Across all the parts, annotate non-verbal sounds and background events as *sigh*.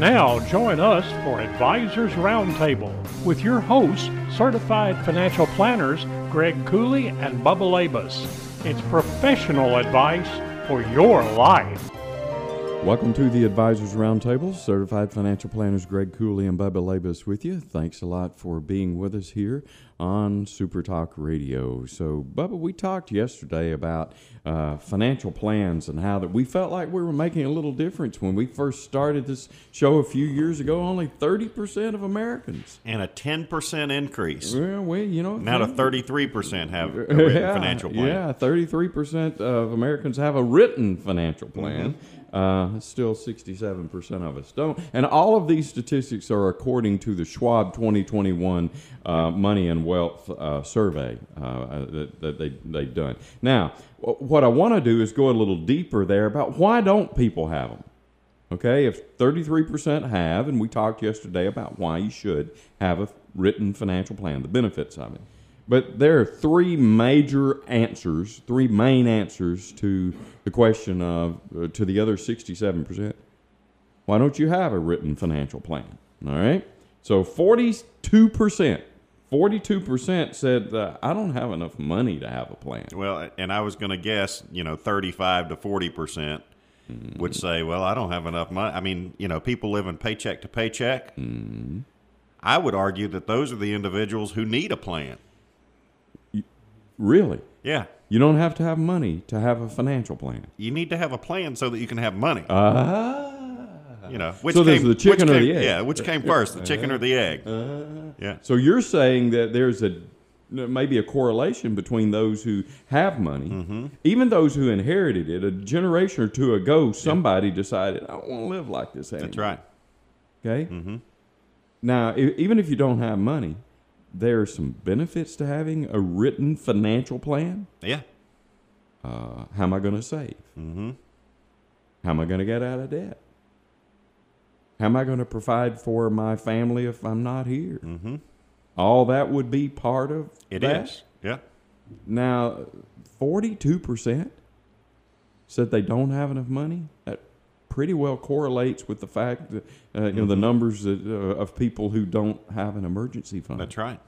Now, join us for Advisors Roundtable with your hosts, certified financial planners Greg Cooley and Bubba Labus. It's professional advice for your life. Welcome to the Advisors Roundtable. Certified financial planners Greg Cooley and Bubba Labus with you. Thanks a lot for being with us here on Super Talk Radio. So, Bubba, we talked yesterday about uh, financial plans and how that we felt like we were making a little difference when we first started this show a few years ago. Only thirty percent of Americans and a ten percent increase. Well, we, you know, now to thirty-three percent have *laughs* a written yeah, financial plan. Yeah, thirty-three percent of Americans have a written financial plan. Mm-hmm. Uh, still 67% of us don't. And all of these statistics are according to the Schwab 2021 uh, Modern Wealth uh, survey uh, that, that they, they've done. Now, what I want to do is go a little deeper there about why don't people have them? Okay, if 33% have, and we talked yesterday about why you should have a written financial plan, the benefits of it. But there are three major answers, three main answers to the question of uh, to the other 67%. Why don't you have a written financial plan? All right. So 42%, 42% said uh, I don't have enough money to have a plan. Well, and I was going to guess, you know, thirty-five to forty percent would say, "Well, I don't have enough money." I mean, you know, people living paycheck to paycheck. I would argue that those are the individuals who need a plan. Really? Yeah, You don't have to have money to have a financial plan. you need to have a plan so that you can have money. Ah. you know, which So there's came, the chicken which or the egg? Yeah, which came first, the chicken or the egg? yeah, So you're saying that there's a maybe a correlation between those who have money, Mm-hmm. even those who inherited it a generation or two ago. Somebody decided I don't want to live like this anymore. that's right. Okay. Mm-hmm. Now, e- even if you don't have money, there are some benefits to having a written financial plan. Yeah, Uh, how am I going to save? Mm-hmm. How am I going to get out of debt? How am I going to provide for my family if I'm not here? Mm-hmm. All that would be part of it that. is. Yeah, Now, forty-two percent said they don't have enough money. That pretty well correlates with the fact that uh, you know the numbers that, uh, of people who don't have an emergency fund. that's right.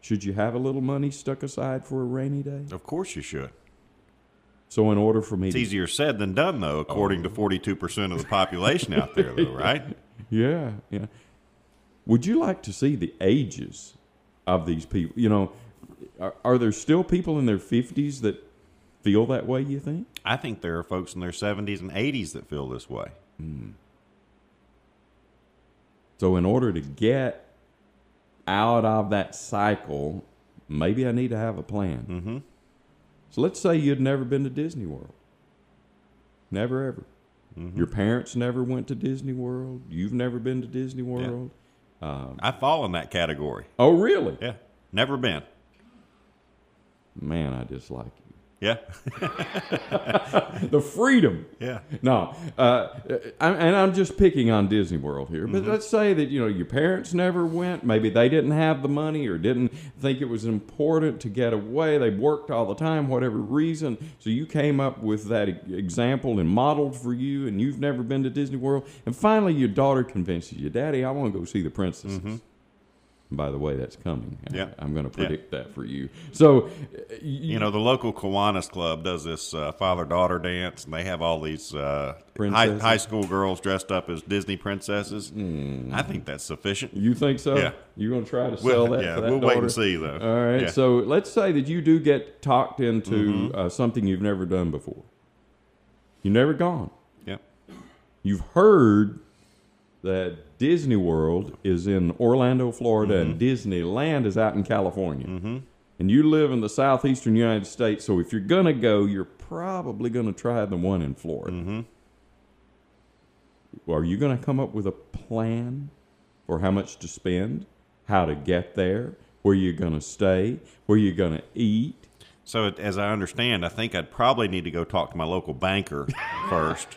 Should you have a little money stuck aside for a rainy day? Of course you should. So, in order for me It's to easier said than done, though, according to 42% of the population out there, though, *laughs* right? Yeah, yeah. Would you like to see the ages of these people? You know, are, are there still people in their 50s that feel that way, you think? I think there are folks in their 70s and 80s that feel this way. Hmm. So, in order to get out of that cycle, maybe I need to have a plan. Mm-hmm. So, let's say you'd never been to Disney World. Never, ever. Mm-hmm. Your parents never went to Disney World. You've never been to Disney World. Um, I fall in that category. Oh, really? Yeah. Never been. Man, I dislike you. Yeah. *laughs* The freedom. yeah. No, uh, I, and I'm just picking on Disney World here. But let's say that you know your parents never went. Maybe they didn't have the money or didn't think it was important to get away. They worked all the time, whatever reason. So you came up with that example and modeled for you, and you've never been to Disney World. And finally, your daughter convinces you, "Daddy, I want to go see the princesses." By the way, that's coming. Yeah. I'm going to Yeah. predict that for you. So, uh, You know, the local Kiwanis Club does this uh, father daughter dance, and they have all these uh, high, high school girls dressed up as Disney princesses. I think that's sufficient. you think so? Yeah. You're going to try to We'll- sell that? yeah, that we'll wait and see, though. All right. Yeah. So let's say that you do get talked into Mm-hmm. uh, something you've never done before. You've never gone. Yeah. You've heard that Disney World is in Orlando, Florida, Mm-hmm. and Disneyland is out in California. Mm-hmm. And you live in the southeastern United States, so if you're going to go, you're probably going to try the one in Florida. Mm-hmm. Are you going to come up with a plan for how much to spend how to get there, where you're going to stay, where you're going to eat. So, as I understand, I think I'd probably need to go talk to my local banker *laughs* first,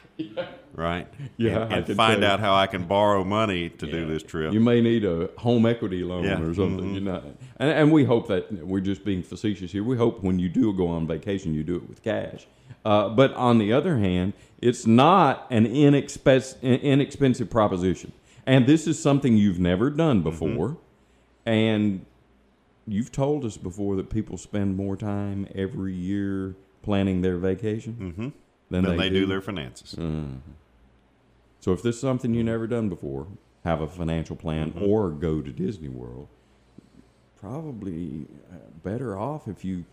right? *laughs* Yeah, and, and find out how I can borrow money to do this trip. You may need a home equity loan Yeah. or something. You know, and, and we hope that we're just being facetious here. We hope when you do go on vacation, you do it with cash. Uh, but on the other hand, it's not an inexpensive, inexpensive proposition. And this is something you've never done before. And you've told us before that people spend more time every year planning their vacation Mhm. Than then they, they do their finances. so if this is something you've never done before, have a financial plan Mm-hmm. or go to Disney World. Probably uh, better off if you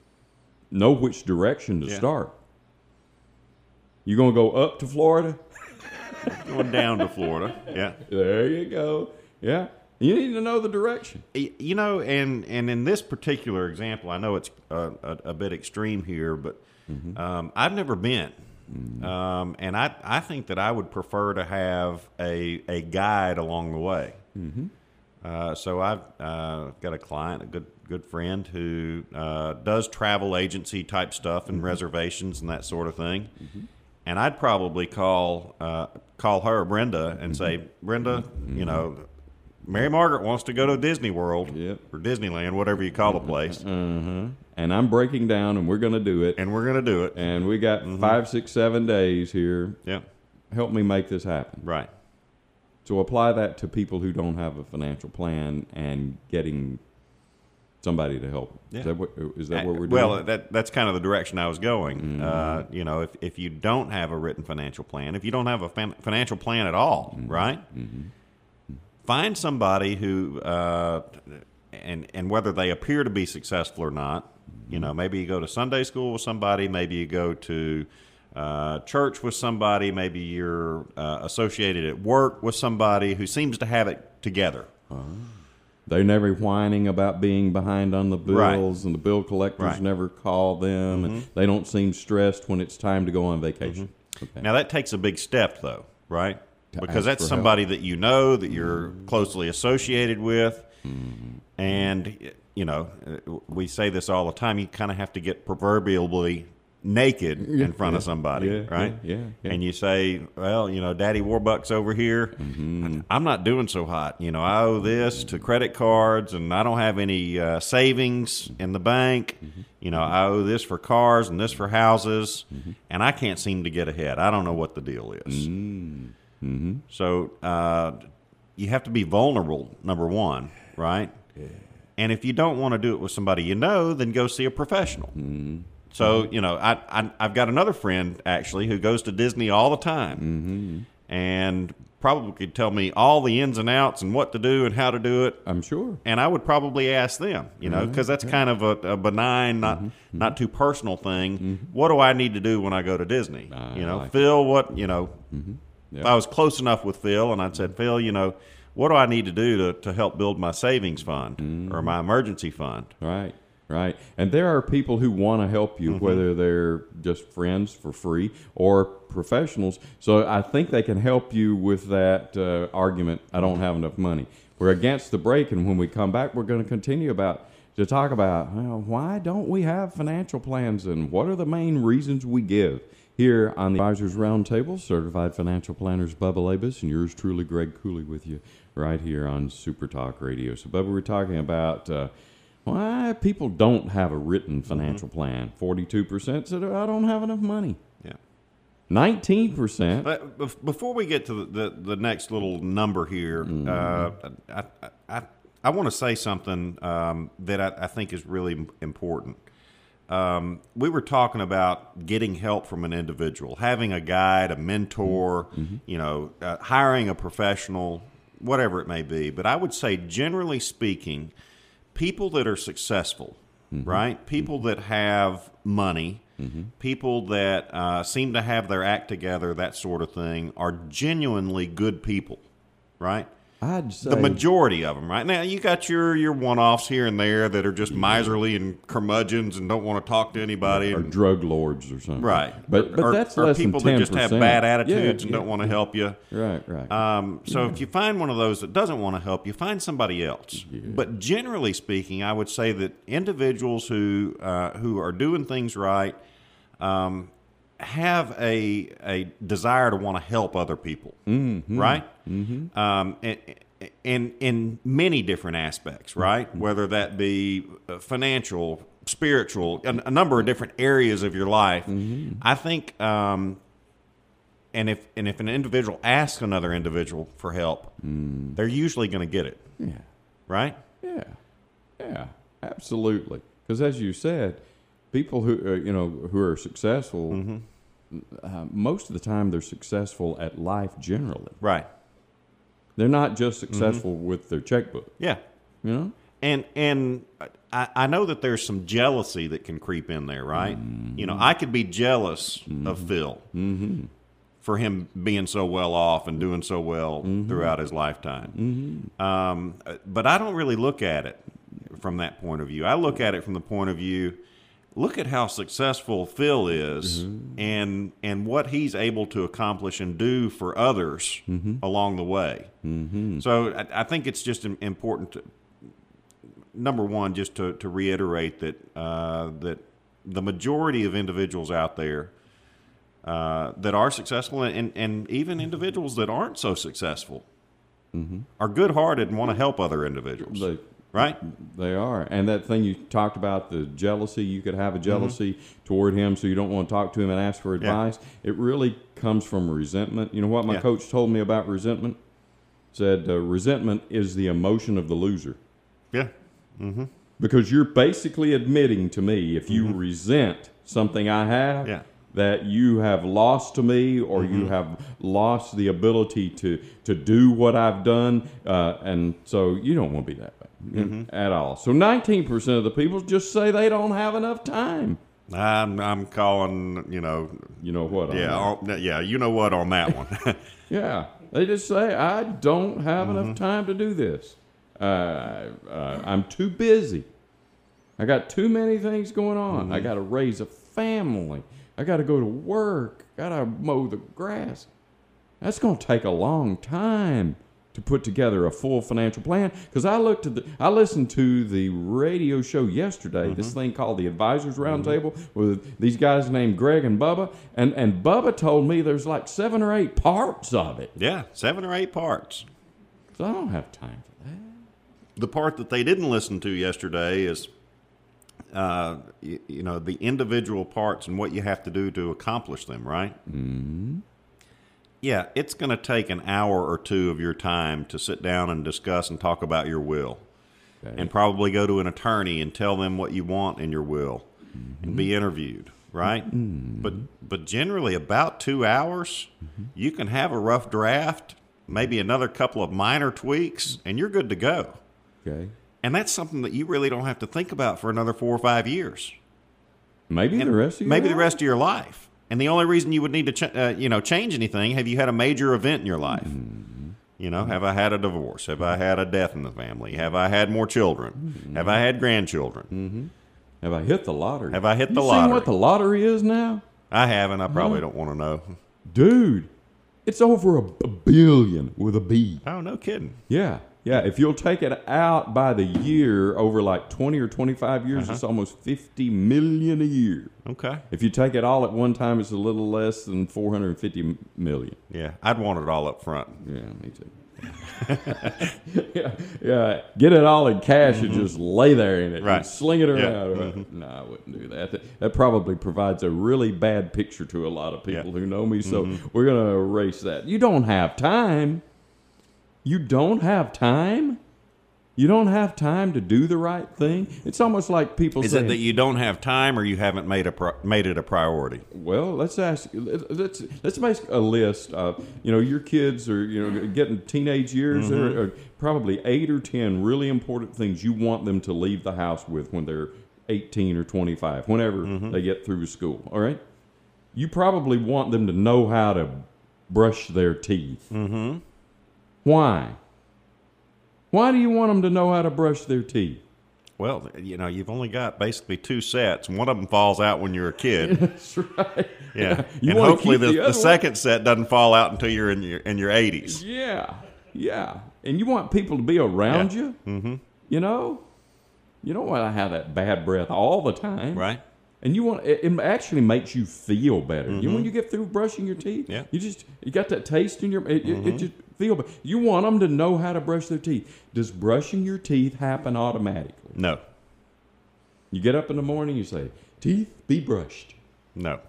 know which direction to Yeah. start. You're gonna go up to Florida? *laughs* Going down to Florida, yeah. There you go. Yeah, you need to know the direction. You know, and and in this particular example, I know it's a, a, a bit extreme here, but um, I've never been, um, and I I think that I would prefer to have a a guide along the way. Uh, so I've uh, got a client, a good good friend who uh, does travel agency type stuff and reservations and that sort of thing. And I'd probably call uh, call her Brenda and say, Brenda, you know, Mary Margaret wants to go to Disney World Yep. or Disneyland, whatever you call the place, Uh-huh. And I'm breaking down, and we're gonna do it. and we're going to do it. And we got mm-hmm. five, six, seven days here. Yeah, Help me make this happen. right. So apply that to people who don't have a financial plan and getting somebody to help. Yeah. Uh, is that what, is that what we're doing? Well, that that's kind of the direction I was going. Mm-hmm. Uh, you know, if if you don't have a written financial plan, if you don't have a fan, financial plan at all, mm-hmm. right? Find somebody who, uh, and and whether they appear to be successful or not. You know, maybe you go to Sunday school with somebody. Maybe you go to uh, church with somebody. Maybe you're uh, associated at work with somebody who seems to have it together. They're never whining about being behind on the Right. bills, and the bill collectors Right. Mm-hmm. never call them, and they don't seem stressed when it's time to go on vacation. Okay. Now that takes a big step, though, right? To Because that's somebody that you know, that you're closely associated with, Mm-hmm. and you know, uh, we say this all the time. You kind of have to get proverbially naked in front of somebody, Yeah, right? yeah, yeah, yeah. And you say, "Well, you know, Daddy Warbucks over here. Mm-hmm. I'm not doing so hot. You know, I owe this to credit cards, and I don't have any uh, savings in the bank. Mm-hmm. You know, I owe this for cars and this for houses, Mm-hmm. and I can't seem to get ahead. I don't know what the deal is. Mm-hmm. So uh, you have to be vulnerable, number one, right? And if you don't want to do it with somebody you know, then go see a professional. Mm-hmm. So you know, I, I I've got another friend actually who goes to Disney all the time, Mm-hmm. and probably could tell me all the ins and outs and what to do and how to do it. I'm sure. And I would probably ask them, you know, mm-hmm. because that's kind of a, a benign, not mm-hmm. Mm-hmm. not too personal thing. What do I need to do when I go to Disney? I you know, like it. Phil, what you know, Yeah. if I was close enough with Phil, and I'd said, Phil, you know, what do I need to do to, to help build my savings fund or my emergency fund? Right, right. And there are people who want to help you, whether they're just friends for free or professionals. So I think they can help you with that uh, argument. I don't have enough money. We're against the break, and when we come back, we're going to continue about to talk about well, why don't we have financial plans and what are the main reasons we give. Here on the Advisors Roundtable, certified financial planners Bubba Labus and yours truly, Greg Cooley, with you right here on Super Talk Radio. So, Bubba, we're talking about uh, why people don't have a written financial plan. 42% said, I don't have enough money. Yeah. 19%. But before we get to the, the, the next little number here, uh, I, I, I, I want to say something um, that I, I think is really important. Um, we were talking about getting help from an individual, having a guide, a mentor, you know, uh, hiring a professional, whatever it may be. But I would say, generally speaking, people that are successful, right? People that have money, people that uh, seem to have their act together, that sort of thing, are genuinely good people, right? I'd say the majority of them, right now, you got your your one offs here and there that are just miserly and curmudgeons and don't want to talk to anybody. or and- drug lords or something. right, But but or, that's or less people than 10%. that just have bad attitudes Yeah, and don't want to help you. Right, right. Um, so if you find one of those that doesn't want to help you, find somebody else. But generally speaking, I would say that individuals who uh, who are doing things right um, have a a desire to want to help other people, mm-hmm. right? Mm-hmm. Um, and, in in many different aspects, right? Whether that be uh, financial, spiritual, a, a number of different areas of your life. I think um, and if and if an individual asks another individual for help, they're usually going to get it, yeah. right? Yeah, yeah, absolutely. Because as you said, people who uh, you know who are successful, Mm-hmm. uh, most of the time they're successful at life generally. Right. They're not just Mm-hmm. successful with their checkbook. Yeah. You know, And and I, I know that there's some jealousy that can creep in there, right? You know, I could be jealous of Phil for him being so well off and doing so well throughout his lifetime. Um, but I don't really look at it from that point of view. I look at it from the point of view. Look at how successful Phil is, mm-hmm. and and what he's able to accomplish and do for others mm-hmm. along the way. Mm-hmm. So I, I think it's just im- important to, number one, just to, to reiterate that uh, that the majority of individuals out there uh, that are successful, and, and even individuals that aren't so successful, are good-hearted and want to help other individuals. they right? they are. And that thing you talked about, the jealousy, you could have a Mm-hmm. jealousy toward him, so you don't want to talk to him and ask for advice. It really comes from resentment. You know what my Yeah. coach told me about resentment? Said uh, resentment is the emotion of the loser. Yeah. Mm-hmm. because you're basically admitting to me if you resent something I have Mm-hmm. Yeah. that you have lost to me or Mm-hmm. you have lost the ability to to do what I've done uh, and so you don't want to be that way Mm-hmm. at all. So 19% of the people just say they don't have enough time. I'm I'm calling. You know. You know what? on Yeah. on- yeah. You know what on that one. *laughs* *laughs* Yeah, they just say I don't have Mm-hmm. enough time to do this. Uh, uh, I'm too busy. I got too many things going on. Mm-hmm. I got to raise a family. I got to go to work. Got to mow the grass. That's going to take a long time to put together a full financial plan. Because I looked at the, I listened to the radio show yesterday. This Mm-hmm. thing called the Advisors Roundtable with these guys named Greg and Bubba, and and Bubba told me there's like seven or eight parts of it. yeah. Seven or eight parts. So I don't have time for that. the part that they didn't listen to yesterday is uh, you, you know the individual parts and what you have to do to accomplish them right mm-hmm. Yeah it's going to take an hour or two of your time to sit down and discuss and talk about your will. And probably go to an attorney and tell them what you want in your will and be mm-hmm. interviewed right? Mm-hmm. But but generally about two hours mm-hmm. you can have a rough draft maybe another couple of minor tweaks and you're good to go. Okay. and that's something that you really don't have to think about for another four or five years. Maybe And the rest of your maybe the rest of your life. And the only reason you would need to, ch- uh, you know, change anything have you had a major event in your life? Mm-hmm. You know, have I had a divorce? Have I had a death in the family? Have I had more children? Mm-hmm. Have I had grandchildren? Have I hit the lottery? Have I hit You the seen lottery? what the lottery is now, I haven't. I probably don't want to know. dude? It's over a, a billion with a B. Oh, no kidding. Yeah, yeah. If you'll take it out by the year over like twenty or twenty-five years, Uh-huh. it's almost fifty million a year. Okay. If you take it all at one time, it's a little less than four hundred and fifty million. Yeah, I'd want it all up front. Yeah, me too. *laughs* yeah, yeah. Get it all in cash and just lay there in it, Right. And sling it Yeah. Mm-hmm. around. No, I wouldn't do that. that. Probably provides a really bad picture to a lot of people Yeah. Mm-hmm. who know me. So we're gonna erase that. You don't have time. You don't have time. You don't have time to do the right thing. It's almost like people Is saying, it that you don't have time, or you haven't made a pri- made it a priority? Well, let's ask. Let's let's make a list of you know your kids are you know getting teenage years. There are probably eight or ten really important things you want them to leave the house with when they're eighteen or twenty five, whenever they get through school. All right, you probably want them to know how to brush their teeth. Mm-hmm. Why? Why do you want them to know how to brush their teeth? Well, you know, you've only got basically two sets. One of them falls out when you're a kid. *laughs* That's right. Yeah, You and hopefully the, the the, second set doesn't fall out until you're in your in your 80s. Yeah, yeah. And you want people to be around Yeah. you. Mm-hmm. You know, you don't want to have that bad breath all the time, Right? And you want it, it actually makes you feel better. You when you get through brushing your teeth, Mm-hmm. Yeah. Mm-hmm. you just you got that taste in your it, it, it just feel better. You want them to know how to brush their teeth. Does brushing your teeth happen automatically? No, You get up in the morning, you say, "Teeth be brushed." no.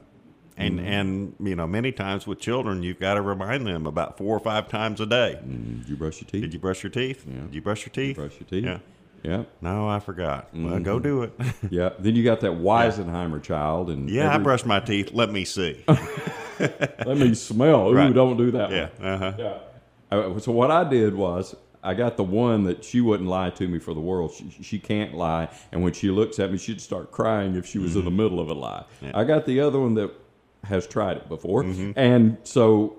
And Mm-hmm. and you know, many times with children, you've got to remind them about four or five times a day. Mm, Did you brush your teeth? Did you brush your teeth? Yeah. Did you brush your teeth? brush your teeth? Yeah. Yeah. No, I forgot. Mm-hmm. go do it. *laughs* Yeah. Then you got that Weisenheimer child, and yeah, I every- brushed my teeth. Let me see. *laughs* Let me smell. Ooh, Right. don't do that. yeah. Uh huh. Yeah. Uh, So what I did was I got the one that she wouldn't lie to me for the world. She, she can't lie, and when she looks at me, she'd start crying if she was in the middle of a lie. I got the other one that has tried it before, and so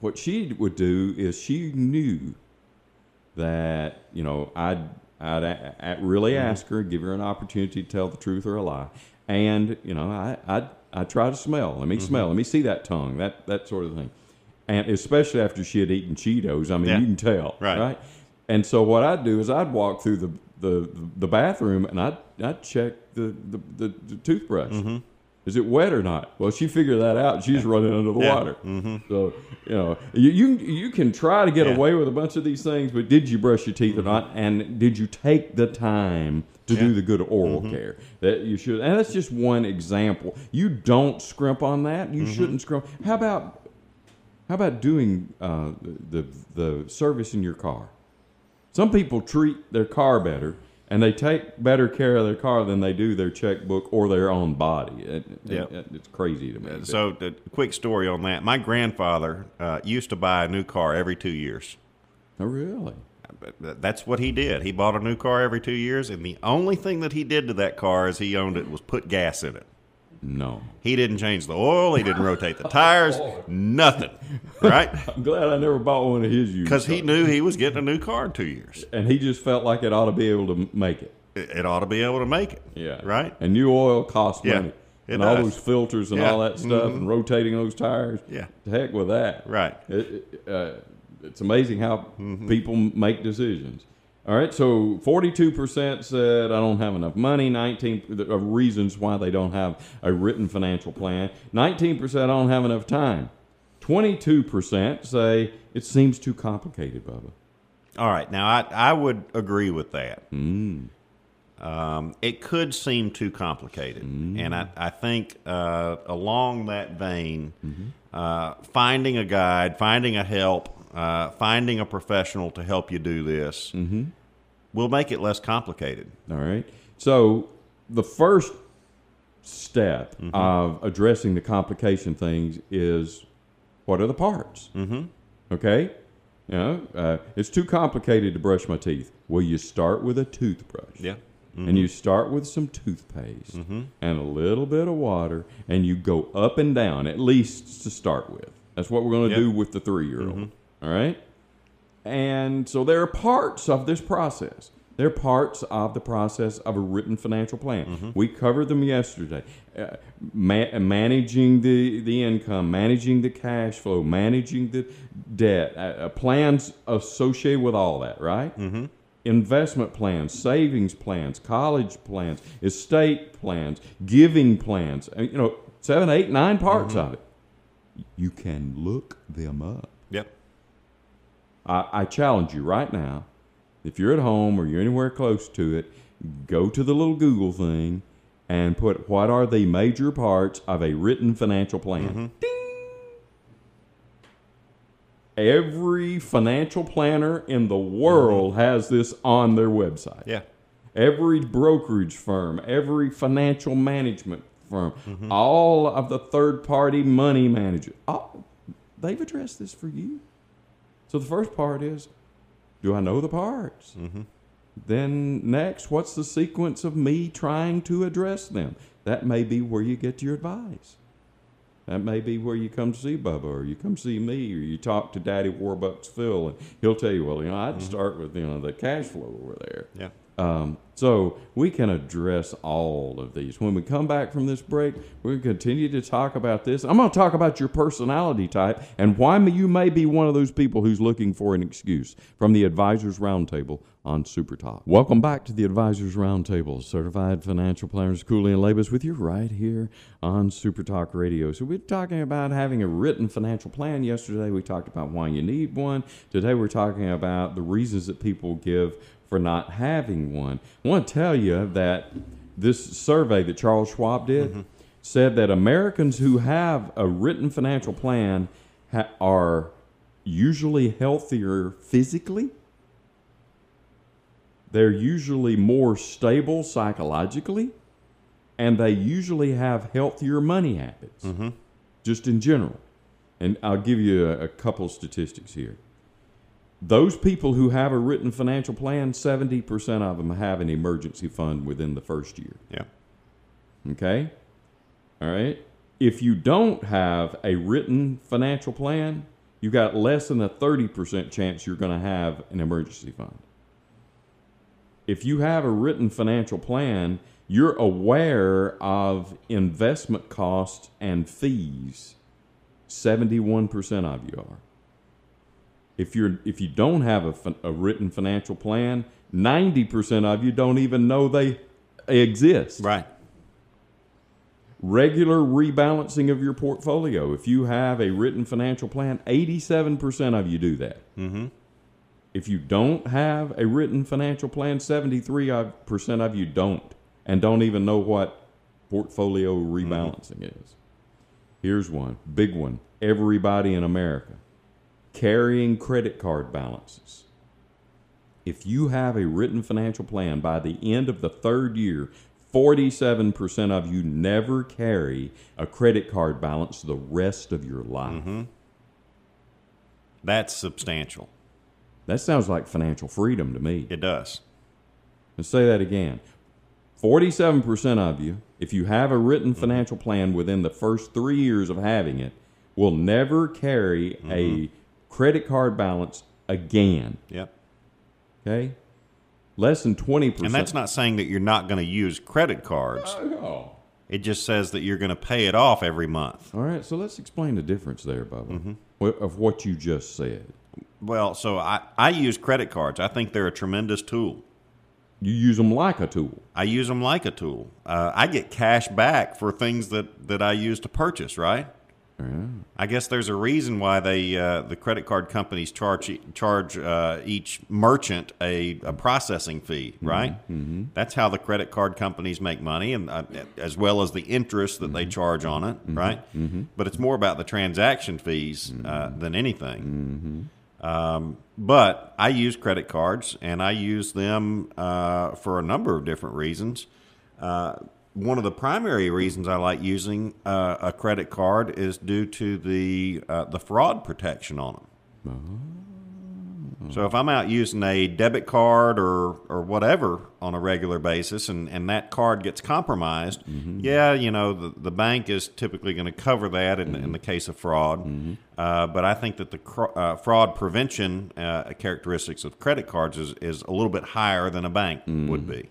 what she would do is she knew that you know I'd I'd a, a- really ask her, give her an opportunity to tell the truth or a lie, and you know I I I try to smell. Let me smell. Let me see that tongue. That that sort of thing, and especially after she had eaten Cheetos. I mean, Yeah. you can tell, Right. right? And so what I'd do is I'd walk through the the, the bathroom and I'd I'd check the the, the, the toothbrush. Mm-hmm. Is it wet or not? Well, she figured that out. She's running under the Yeah. water. So you know, you, you you can try to get Yeah. away with a bunch of these things, but did you brush your teeth or not? And did you take the time to Yeah. Mm-hmm. do the good oral care that you should? And that's just one example. You don't scrimp on that. Mm-hmm. You shouldn't scrimp. How about how about doing uh, the the service in your car? Some people treat their car better, and they take better care of their car than they do their checkbook or their own body. It, Yep. it- it's crazy to me. So, the quick story on that. My grandfather uh, used to buy a new car every two years. oh, really? That's what he did. He bought a new car every two years, and the only thing that he did to that car as he owned it was put gas in it. No. He didn't change the oil. He didn't rotate the tires. *laughs* Nothing. Right? *laughs* I'm glad I never bought one of his used. Because he knew he was getting a new car in two years. and he just felt like it ought to be able to make it. It, it ought to be able to make it. Yeah. Right? And new oil costs Yeah, money. and all those filters and Yeah. all that stuff and rotating those tires. Yeah. To heck with that. Right. It, it, uh, it's amazing how Mm-hmm. people make decisions. All right, so 42% said, I don't have enough money. 19 the- uh, reasons why they don't have a written financial plan. 19% I don't have enough time. 22% say, it seems too complicated, Bubba. All right. Now, I, I would agree with that. Um, it could seem too complicated. And I, I think uh, along that vein, uh, finding a guide, finding a help, uh, finding a professional to help you do this will make it less complicated. All right. So the first step of addressing the complication things is what are the parts? Mm-hmm. Okay. You know, uh, it's too complicated to brush my teeth. Well, you start with a toothbrush. Yeah. And you start with some toothpaste and a little bit of water, and you go up and down, at least to start with. That's what we're going to Yep. do with the three year old. All right? And so there are parts of this process. There are parts of the process of a written financial plan. We covered them yesterday. Uh, ma- managing the, the income, managing the cash flow, managing the debt, uh, uh, plans associated with all that, right? Mm-hmm. Investment plans, savings plans, college plans, estate plans, giving plans. uh, You know, seven, eight, nine parts of it. You can look them up. Yep. I, I challenge you right now, if you're at home or you're anywhere close to it, go to the little Google thing and put what are the major parts of a written financial plan. Mm-hmm. Ding! Every financial planner in the world mm-hmm. has this on their website. Yeah. Every brokerage firm, every financial management firm, mm-hmm. all of the third party money managers, all, they've addressed this for you. So the first part is do I know the parts? Mm-hmm. Then next, what's the sequence of me trying to address them? That may be where you get your advice. That may be where you come to see Bubba, or you come see me, or you talk to Daddy Warbucks Phil, and he'll tell you, well, you know, I'd mm-hmm. start with you know the cash flow over there. Yeah. Um, so we can address all of these. When we come back from this break, we're going to continue to talk about this. I'm going to talk about your personality type and why you may be one of those people who's looking for an excuse from the Advisors Roundtable on Super Talk. Welcome back to the Advisors Roundtable. Certified financial planners Cooley and Labus with you right here on Super Talk Radio. So we're talking about having a written financial plan. Yesterday we talked about why you need one. Today we're talking about the reasons that people give for not having one. I want to tell you that this survey that Charles Schwab did mm-hmm. said that Americans who have a written financial plan ha- are usually healthier physically. They're usually more stable psychologically, and they usually have healthier money habits, mm-hmm. just in general. And I'll give you a, a couple statistics here those people who have a written financial plan, 70% of them have an emergency fund within the first year. Yeah. Okay? All right? If you don't have a written financial plan, you've got less than a 30% chance you're going to have an emergency fund. If you have a written financial plan, you're aware of investment costs and fees. 71% of you are if you're if you don't have a, a written financial plan, ninety percent of you don't even know they exist. Right. Regular rebalancing of your portfolio. If you have a written financial plan, eighty-seven percent of you do that. Mm-hmm. If you don't have a written financial plan, seventy-three percent of you don't, and don't even know what portfolio rebalancing is. Here's one, big one. Everybody in America carrying credit card balances. If you have a written financial plan by the end of the third year, 47% of you never carry a credit card balance the rest of your life. Mm-hmm. That's substantial. That sounds like financial freedom to me. It does. Let's say that again. 47% of you, if you have a written mm-hmm. financial plan within the first three years of having it, will never carry a mm-hmm. Credit card balance again. Yep. Okay? Less than 20%. And that's not saying that you're not going to use credit cards. Oh. It just says that you're going to pay it off every month. All right, so let's explain the difference there, Bubba, Mm-hmm. of what you just said. Well, so I, I use credit cards. I think they're a tremendous tool. You use them like a tool. I use them like a tool. Uh, I get cash back for things that, that I use to purchase, right? I guess there's a reason why they uh, the credit card companies charge charge uh, each merchant a, a processing fee, right? Mm-hmm. That's how the credit card companies make money, and uh, as well as the interest that they charge on it, right? But it's more about the transaction fees uh, than anything. Um, but I use credit cards, and I use them uh, for a number of different reasons. Uh, one of the primary reasons I like using uh, a credit card is due to the uh, the fraud protection on them. So if I'm out using a debit card or or whatever on a regular basis, and, and that card gets compromised, yeah, you know the, the bank is typically going to cover that in, in the case of fraud. Uh, but I think that the cr- uh, fraud prevention uh, characteristics of credit cards is, is a little bit higher than a bank would be.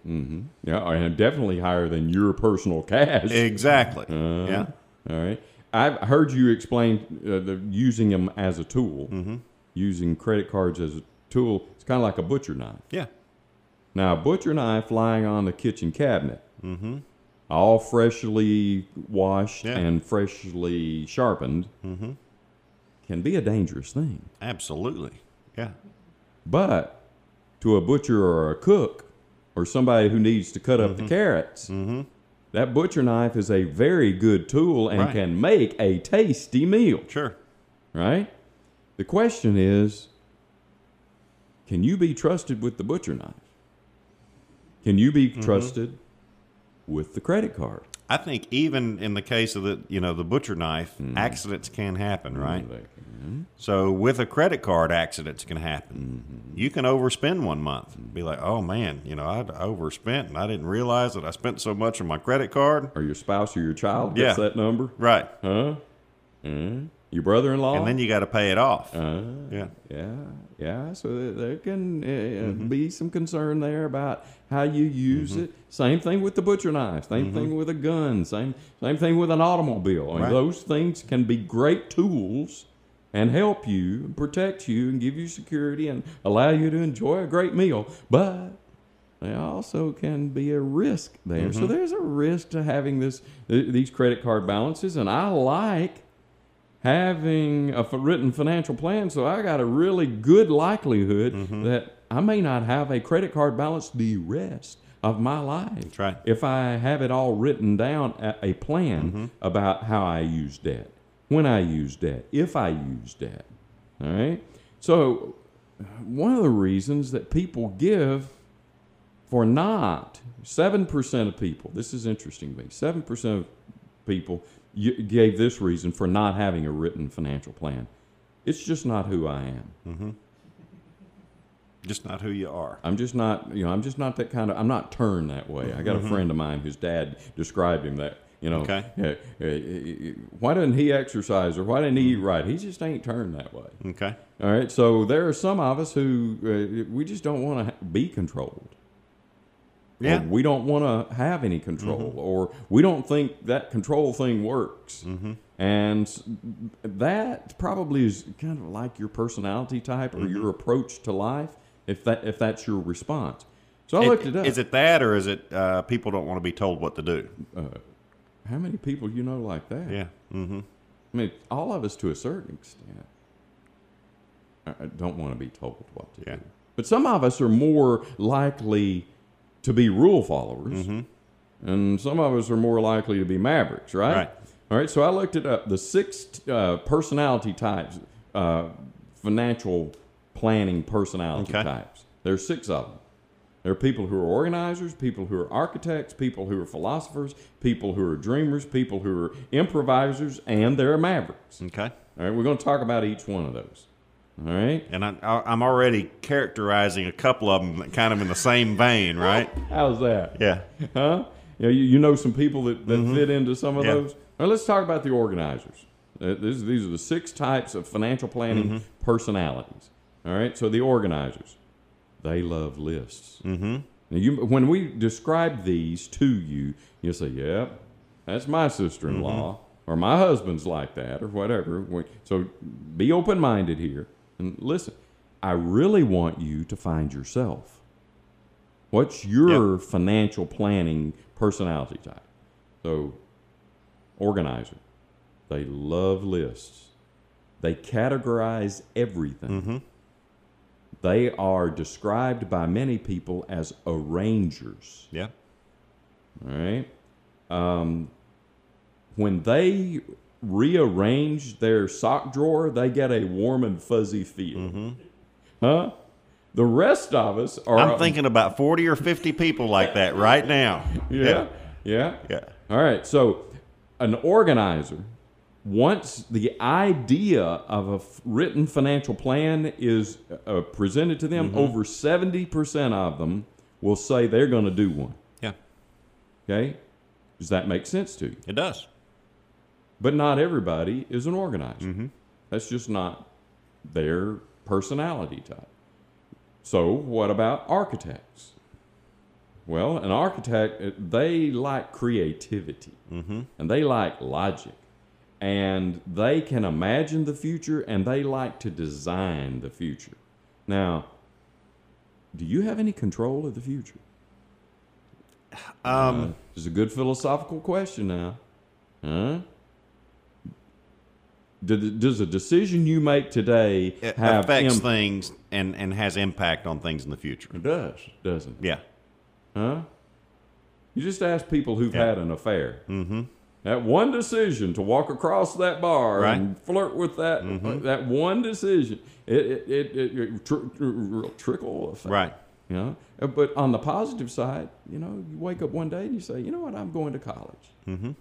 Yeah, and definitely higher than your personal *laughs* cash. Exactly. yeah. All right. I've heard you explain uh, the, using them as a tool, Mm-hmm. Using credit cards as a tool. It's kind of like a butcher knife. Yeah. Now, a butcher knife lying on the kitchen cabinet, Mm-hmm. all freshly washed Yeah. and freshly sharpened, mm-hmm. can be a dangerous thing. Absolutely. Yeah. But to a butcher or a cook or somebody who needs to cut up the mm-hmm. carrots, mm-hmm. that butcher knife is a very good tool and Right. can make a tasty meal, Sure. right? The question is can you be trusted with the butcher knife? Can you be mm-hmm. trusted with the credit card? I think even in the case of the you know the butcher knife, mm-hmm. accidents can happen, right? Mm-hmm. So with a credit card, accidents can happen. You can overspend one month. Be like, oh man, you know I overspent and I didn't realize that I spent so much on my credit card. Or your spouse or your child gets Yeah. that number? Right. Huh? Mm. Your brother-in-law. and then you got to pay it off. Uh, yeah. yeah, yeah. So there- can uh, uh mm-hmm. be some concern there about how you use mm-hmm. it. Same thing with the butcher knife. Same thing mm-hmm. with a gun. Same same thing with an automobile. Right. Those things can be great tools and help you, and protect you, and give you security, and allow you to enjoy a great meal. But they also can be a risk there. So there's a risk to having this these credit card balances, and I like having a f- written financial plan, so I got a really good likelihood Mm-hmm. that I may not have a credit card balance the rest of my life. That's right. If I have it all written down, a, plan Mm-hmm. about how I use debt, when I use debt, if I use debt. All right. So, one of the reasons that people give for not seven percent of people. This is interesting to me. Seven percent of people gave this reason for not having a written financial plan. It's just not who I am. Just not who you are. I'm just not, you know, I'm just not that kind of. I'm not turned that way. I got a friend of mine whose dad described him that. You know, Okay. uh, uh, uh, why didn't he exercise or why didn't he eat right? He just ain't turned that way. Okay. All right, so there are some of us who uh, we just don't want to ha- be controlled. Or Yeah. we don't want to have any control, mm-hmm. or we don't think that control thing works. Mm-hmm. And that probably is kind of like your personality type or your mm-hmm. approach to life, if that if that's your response. So I looked it up. Is it that, or is it uh, people don't want to be told what to do? Uh, how many people you know like that? Yeah. Mm-hmm. I mean, all of us to a certain extent I I don't want to be told what to Yeah. do. But some of us are more likely to be rule followers, and some of us are more likely to be mavericks, right? Right. All right. So I looked it up. The six uh, personality types, uh, financial planning personality Okay. types. There's six of them. There are people who are organizers, people who are architects, people who are philosophers, people who are dreamers, people who are improvisers, and there are mavericks. Okay. All right, we're going to talk about each one of those. All right. And I, I, I'm already characterizing a couple of them kind of in the same vein, right? How's that? Yeah. Huh? You know, you, you know some people that, that fit into some of Yeah. those. Right, let's talk about the organizers. Uh, this, these are the six types of financial planning personalities. All right, so the organizers, they love lists. Mm-hmm. Now you, when we describe these to you, you'll say, "Yep, that's my sister-in-law, or my husband's like that, or whatever." So be open-minded here and listen. I really want you to find yourself. What's your financial planning personality type? So, organizer. They love lists. They categorize everything. They are described by many people as arrangers. Yeah. All right. Um, when they rearrange their sock drawer, they get a warm and fuzzy feel. Huh? The rest of us are. I'm thinking about 40 or 50 people like that right now. *laughs* Yeah. Yeah. Yeah. All right. So, an organizer, once the idea of a f- written financial plan is uh, presented to them, over 70% of them will say they're going to do one. Yeah. Okay? Does that make sense to you? It does. But not everybody is an organizer. That's just not their personality type. So, what about architects? Well, an architect, uh, they like creativity and they like logic and they can imagine the future and they like to design the future. Now, do you have any control of the future? Um, This is a good philosophical question now. Huh? Does a decision you make today it have affects im- things and, and has impact on things in the future. It does, doesn't it? Yeah. Huh? You just ask people who've Yeah. had an affair. Mm-hmm. That one decision to walk across that bar Right. and flirt with that that one decision, it it, it, it, it tr- tr- trickle effect. Right. You know, Uh, but on the positive side, you know, you wake up one day and you say, you know what, I'm going to college. Mm-hmm.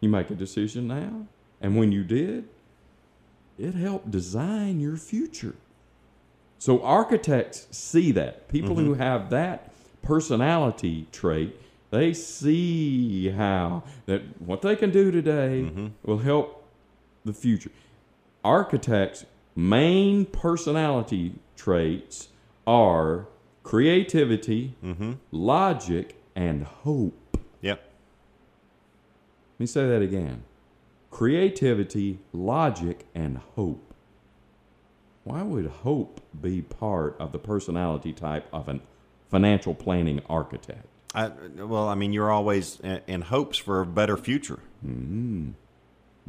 You make a decision now, and when you did, it helped design your future. So architects see that. People who mm-hmm. have that personality trait, they see how that what they can do today mm-hmm. will help the future. Architects' main personality traits are creativity, mm-hmm. logic, and hope. Yep. Let me say that again creativity, logic, and hope. Why would hope be part of the personality type of a financial planning architect? I, well, I mean, you're always in, in hopes for a better future. Mm-hmm.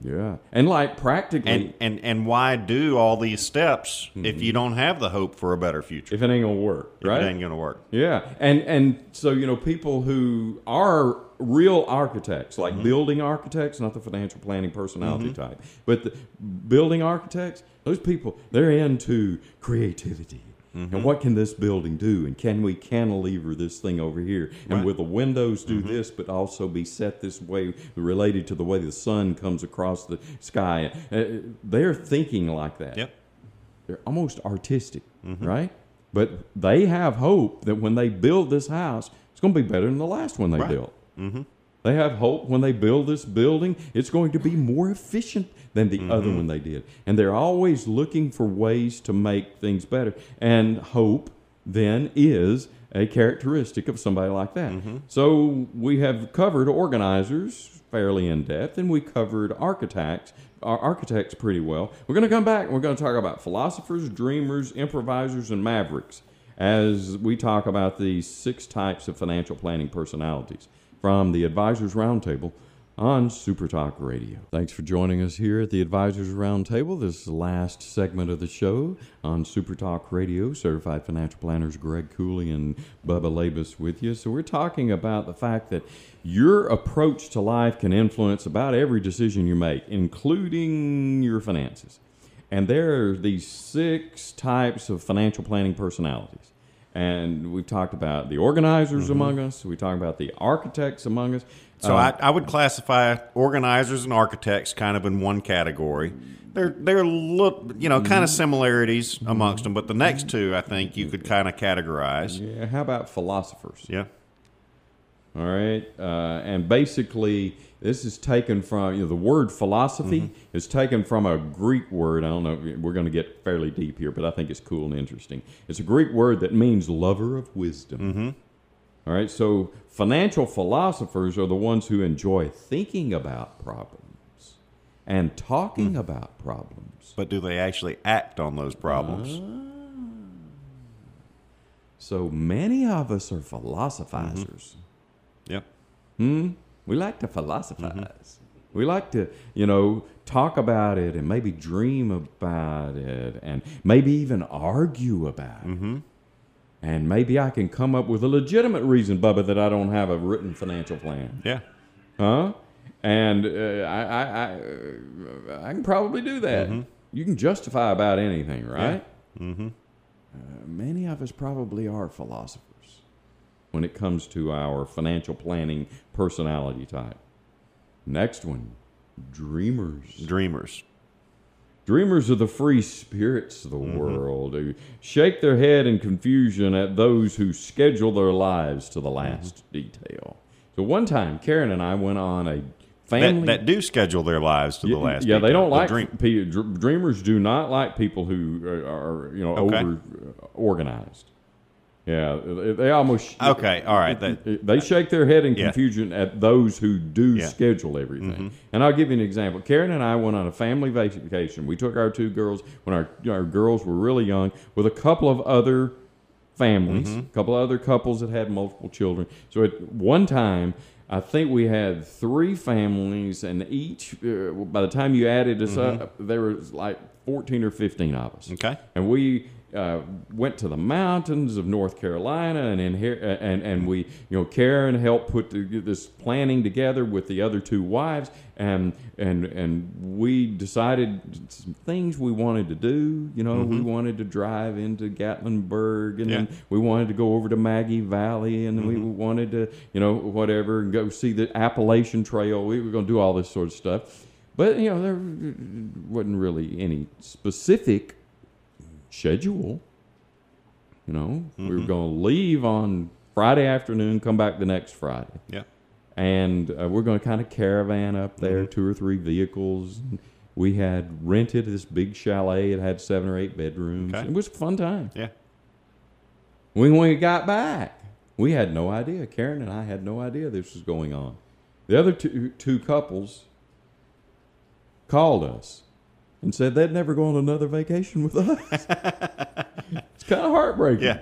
Yeah. And like practically, And, and and why do all these steps if mm-hmm. you don't have the hope for a better future? if it ain't going to work, If right? it ain't going to work. Yeah, and and so you know people who are real architects, like mm-hmm. building architects, not the financial planning personality mm-hmm. type, but the building architects. Those people they're into creativity. Mm-hmm. And what can this building do? And can we cantilever this thing over here? And Right. will the windows do mm-hmm. this, but also be set this way, related to the way the sun comes across the sky? Uh, they're thinking like that Yep. they're almost artistic, mm-hmm. right? But they have hope that when they build this house, it's going to be better than the last one they Right. built. Mm-hmm. They have hope when they build this building, it's going to be more efficient than the other one they did. And they're always looking for ways to make things better. And hope then is a characteristic of somebody like that. So we have covered organizers fairly in depth, and we covered architects, our architects pretty well. We're going to come back and we're going to talk about philosophers, dreamers, improvisers, and mavericks as we talk about these six types of financial planning personalities from the Advisors Roundtable on Super Talk Radio. Thanks for joining us here at the Advisors Roundtable. This is the last segment of the show on Super Talk Radio. Certified financial planners Greg Cooley and Bubba Labus with you. So we're talking about the fact that your approach to life can influence about every decision you make, including your finances. And there are these six types of financial planning personalities. And we've talked about the organizers among us. We talked about the architects among us. So Uh, I, I would classify organizers and architects kind of in one category. They're they're look you know kind of similarities amongst them, but the next two I think you could kind of categorize. yeah, how about philosophers? Yeah. All right, uh, and basically, this is taken from you know the word philosophy mm-hmm. is taken from a Greek word. I don't know. We're going to get fairly deep here, but I think it's cool and interesting. It's a Greek word that means lover of wisdom. Mm-hmm. All right, so financial philosophers are the ones who enjoy thinking about problems and talking mm. about problems. But do they actually act on those problems? Ah. So many of us are philosophizers. Mm-hmm. Yep. Hmm? We like to philosophize. We like to, you know, talk about it and maybe dream about it and maybe even argue about it. And maybe I can come up with a legitimate reason, Bubba, that I don't have a written financial plan. Yeah. Huh? And uh, I, I, I, uh, I can probably do that. You can justify about anything, right? Mm-hmm. Uh, many of us probably are philosophers when it comes to our financial planning personality type. Next one, dreamers. Dreamers. Dreamers are the free spirits of the world who shake their head in confusion at those who schedule their lives to the last detail. So one time, Karen and I went on a family. That, that do schedule their lives to the last. Yeah, they don't The like dream. dreamers. Do not like people who are, are you know Okay. over uh, organized. Yeah, they, they almost Okay, all right, that- they shake their head in Yeah. confusion at those who do Yeah. Mm-hmm. schedule everything. And I'll give you an example. Karen and I went on a family vacation. We took our two girls when our our girls were really young with a couple of other families, Mm-hmm. a couple of other couples that had multiple children. So at one time, I think we had three families, and each, uh, by the time you added us up, there was like 14 or 15 of us. Mm-hmm. Okay. And we uh, went to the mountains of North Carolina, and in here, uh, and and we, you know, Karen helped put the, this planning together with the other two wives, and and and we decided some things we wanted to do. You know, we wanted to drive into Gatlinburg, and then we wanted to go over to Maggie Valley, and we wanted to, you know, whatever, and go see the Appalachian Trail. We were going to do all this sort of stuff. But you know, there wasn't really any specific schedule. You know, we were going to leave on Friday afternoon, come back the next Friday, Yeah. and uh, we're going to kind of caravan up there, two or three vehicles, We had rented this big chalet. It had seven or eight bedrooms. Okay. It was a fun time. Yeah. When we got back, we had no idea. Karen and I had no idea this was going on. The other two, two couples called us and said they'd never go on another vacation with us. *laughs* it's kind of heartbreaking. Yeah.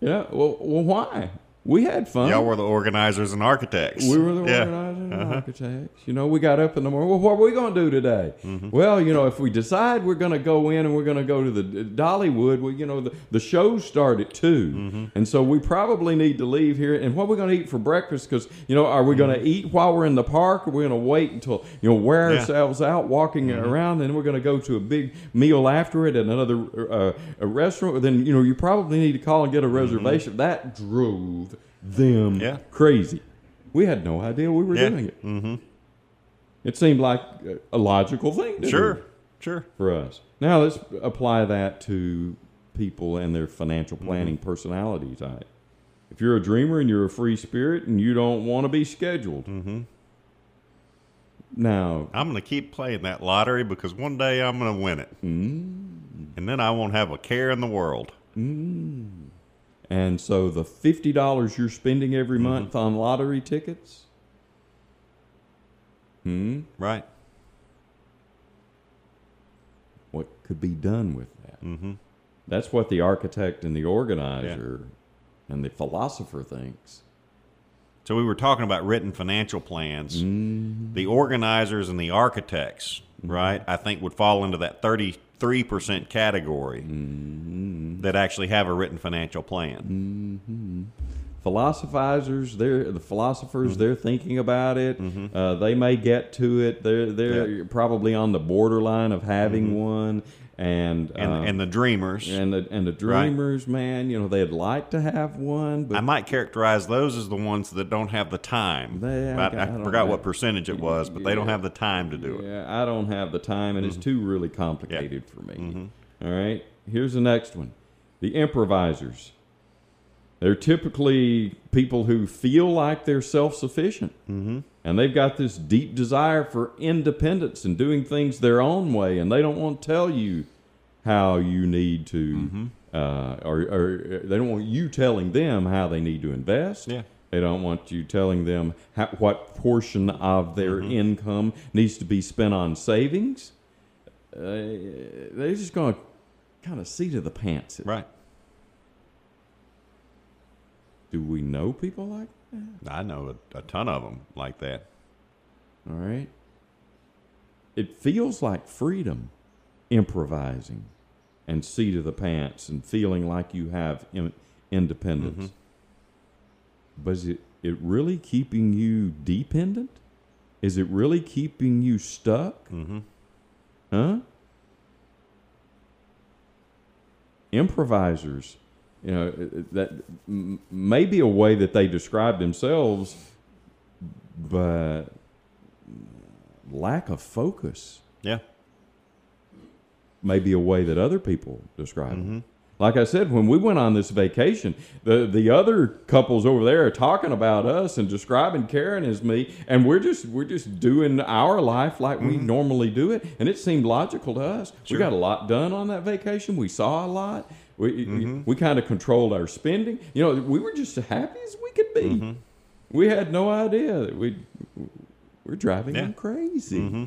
Yeah. Well, well, why? We had fun. Y'all were the organizers and architects. We were the Yeah. organizers and architects. You know, we got up in the morning. Well, what are we going to do today? Mm-hmm. Well, you know, if we decide we're going to go in and we're going to go to the Dollywood, well, you know, the, the shows start at 2 Mm-hmm. and so we probably need to leave here. And what are we going to eat for breakfast? Because you know, are we going to eat while we're in the park, or are we going to wait until you know wear Mm-hmm. Yeah. ourselves out walking around, and then we're going to go to a big meal after it at another uh, a restaurant? Then you know, you probably need to call and get a reservation. That drove them Mm-hmm. Yeah. crazy. We had no idea we were Yeah. doing it. Mm-hmm. It seemed like a logical thing to Sure. do Sure. for us. Now let's apply that to people and their financial Mm-hmm. planning personality type. If you're a dreamer and you're a free spirit and you don't want to be scheduled, mm-hmm. now I'm going to keep playing that lottery because one day I'm going to win it. Mm. And then I won't have a care in the world. And so the fifty dollars you're spending every Mm-hmm. month on lottery tickets, Right. what could be done with that? Mm-hmm. That's what the architect and the organizer and the philosopher thinks. So we were talking about written financial plans. The organizers and the architects, right, I think would fall into that 33% category mm-hmm. that actually have a written financial plan. Mm-hmm. philosophizers they're the philosophers mm-hmm. they're thinking about it. Uh, they may get to it. They're they're Yeah. probably on the borderline of having one and And, uh, and the dreamers, and the and the dreamers man you know they'd like to have one but I might characterize those as the ones that don't have the time. They- I, I I forgot what percentage it was, but they don't have the time to do it. yeah i don't have the time and it's Mm-hmm. too really complicated for me. All right here's the next one. The improvisers. They're typically people who feel like they're self-sufficient. Mm-hmm. And they've got this deep desire for independence and doing things their own way and they don't want to tell you how you need to Mm-hmm. uh, or, or they don't want you telling them how they need to invest Yeah. they don't want you telling them how, what portion of their Mm-hmm. income needs to be spent on savings. Uh, they're just going to kind of see to the pants. Right. Do we know people like that? I know a, a ton of them like that. All right. It feels like freedom, improvising, and seat of the pants, and feeling like you have in, independence. But is it, it really keeping you dependent? Is it really keeping you stuck? Mm-hmm. Huh? Improvisers, you know, that m- may be a way that they describe themselves, but lack of focus Yeah. may be a way that other people describe them. Mm-hmm. Like I said, when we went on this vacation, the the other couples over there are talking about us and describing Karen as me, and we're just we're just doing our life like we mm-hmm. normally do it, and it seemed logical to us. We got a lot done on that vacation. We saw a lot. We we mm-hmm. kind of controlled our spending. You know, we were just as happy as we could be. Mm-hmm. We had no idea that we we're driving Yeah. them crazy, mm-hmm.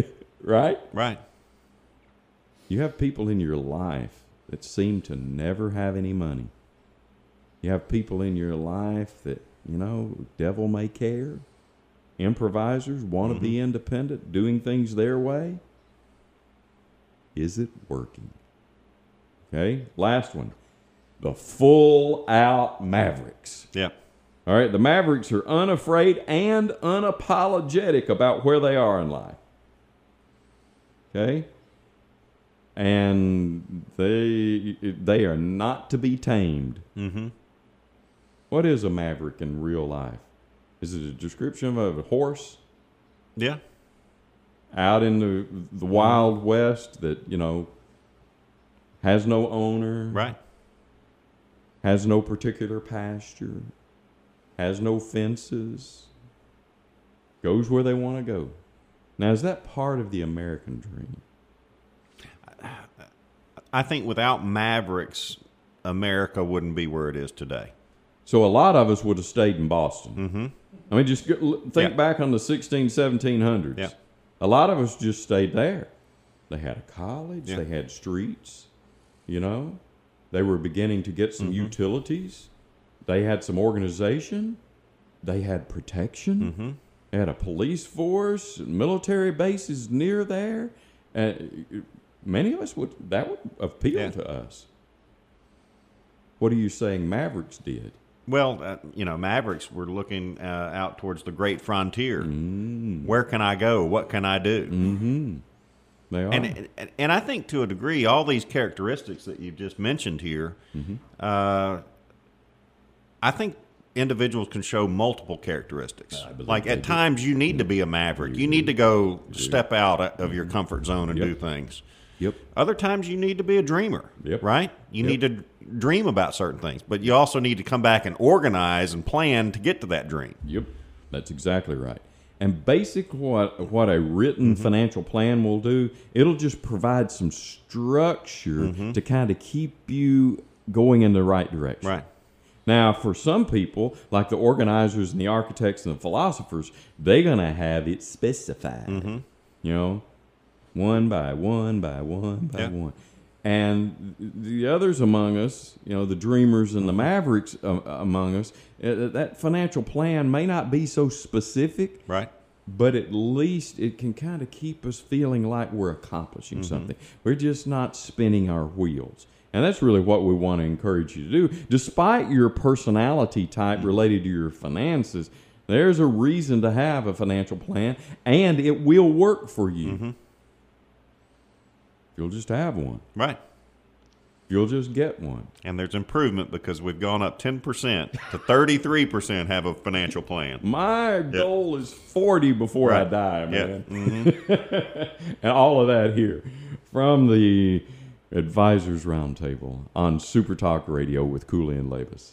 *laughs* right? Right. You have people in your life that seem to never have any money. You have people in your life that, you know, devil may care. Improvisers want to be independent, doing things their way. Is it working? Okay, last one. The full out Mavericks. Yeah. All right, the Mavericks are unafraid and unapologetic about where they are in life. Okay? And they they are not to be tamed. Mm-hmm. What is a maverick in real life? Is it a description of a horse Yeah. out in the the wild west that, you know, has no owner, Right. has no particular pasture, has no fences, goes where they want to go. Now, is that part of the American dream? I think without Mavericks, America wouldn't be where it is today. So a lot of us would have stayed in Boston. Mm-hmm. I mean, just think Yeah. back on the 16, 1700s. Yeah. A lot of us just stayed there. They had a college. Yeah. They had streets. You know, they were beginning to get some Mm-hmm. utilities. They had some organization. They had protection. Mm-hmm. They had a police force, military bases near there. And many of us would that would appeal Yeah. to us. What are you saying? Mavericks did. Well, uh, you know, Mavericks were looking uh, out towards the great frontier. Mm. Where can I go? What can I do? Mm-hmm. They are. And, and I think to a degree, all these characteristics that you just mentioned here, Mm-hmm. uh, I think individuals can show multiple characteristics. Like at do. times, you need to be a maverick. You need to go step out of your comfort zone and Yep. do things. yep. Other times, you need to be a dreamer. Yep. Right? You Yep. need to dream about certain things, but you also need to come back and organize and plan to get to that dream. Yep, that's exactly right. And basic what what a written Mm-hmm. financial plan will do, it'll just provide some structure Mm-hmm. to kind of keep you going in the right direction. Right. Now, for some people, like the organizers and the architects and the philosophers, they're gonna have it specified. Mm-hmm. You know, one by one by one by Yeah. one. And the others among us, you know, the dreamers and the mavericks uh, among us, uh, that financial plan may not be so specific, Right. but at least it can kind of keep us feeling like we're accomplishing Mm-hmm. something. We're just not spinning our wheels. And that's really what we want to encourage you to do. Despite your personality type Mm-hmm. related related to your finances, there's a reason to have a financial plan and it will work for you. Mm-hmm. You'll just have one. Right. You'll just get one. And there's improvement because we've gone up 10% to 33% have a financial plan. My goal is 40 before I Right. die, Yeah. man. Mhm. *laughs* and all of that here from the Advisors Roundtable on Super Talk Radio with Cooley and Labus.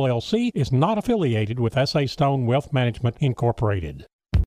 LLC is not affiliated with S.A. Stone Wealth Management Incorporated.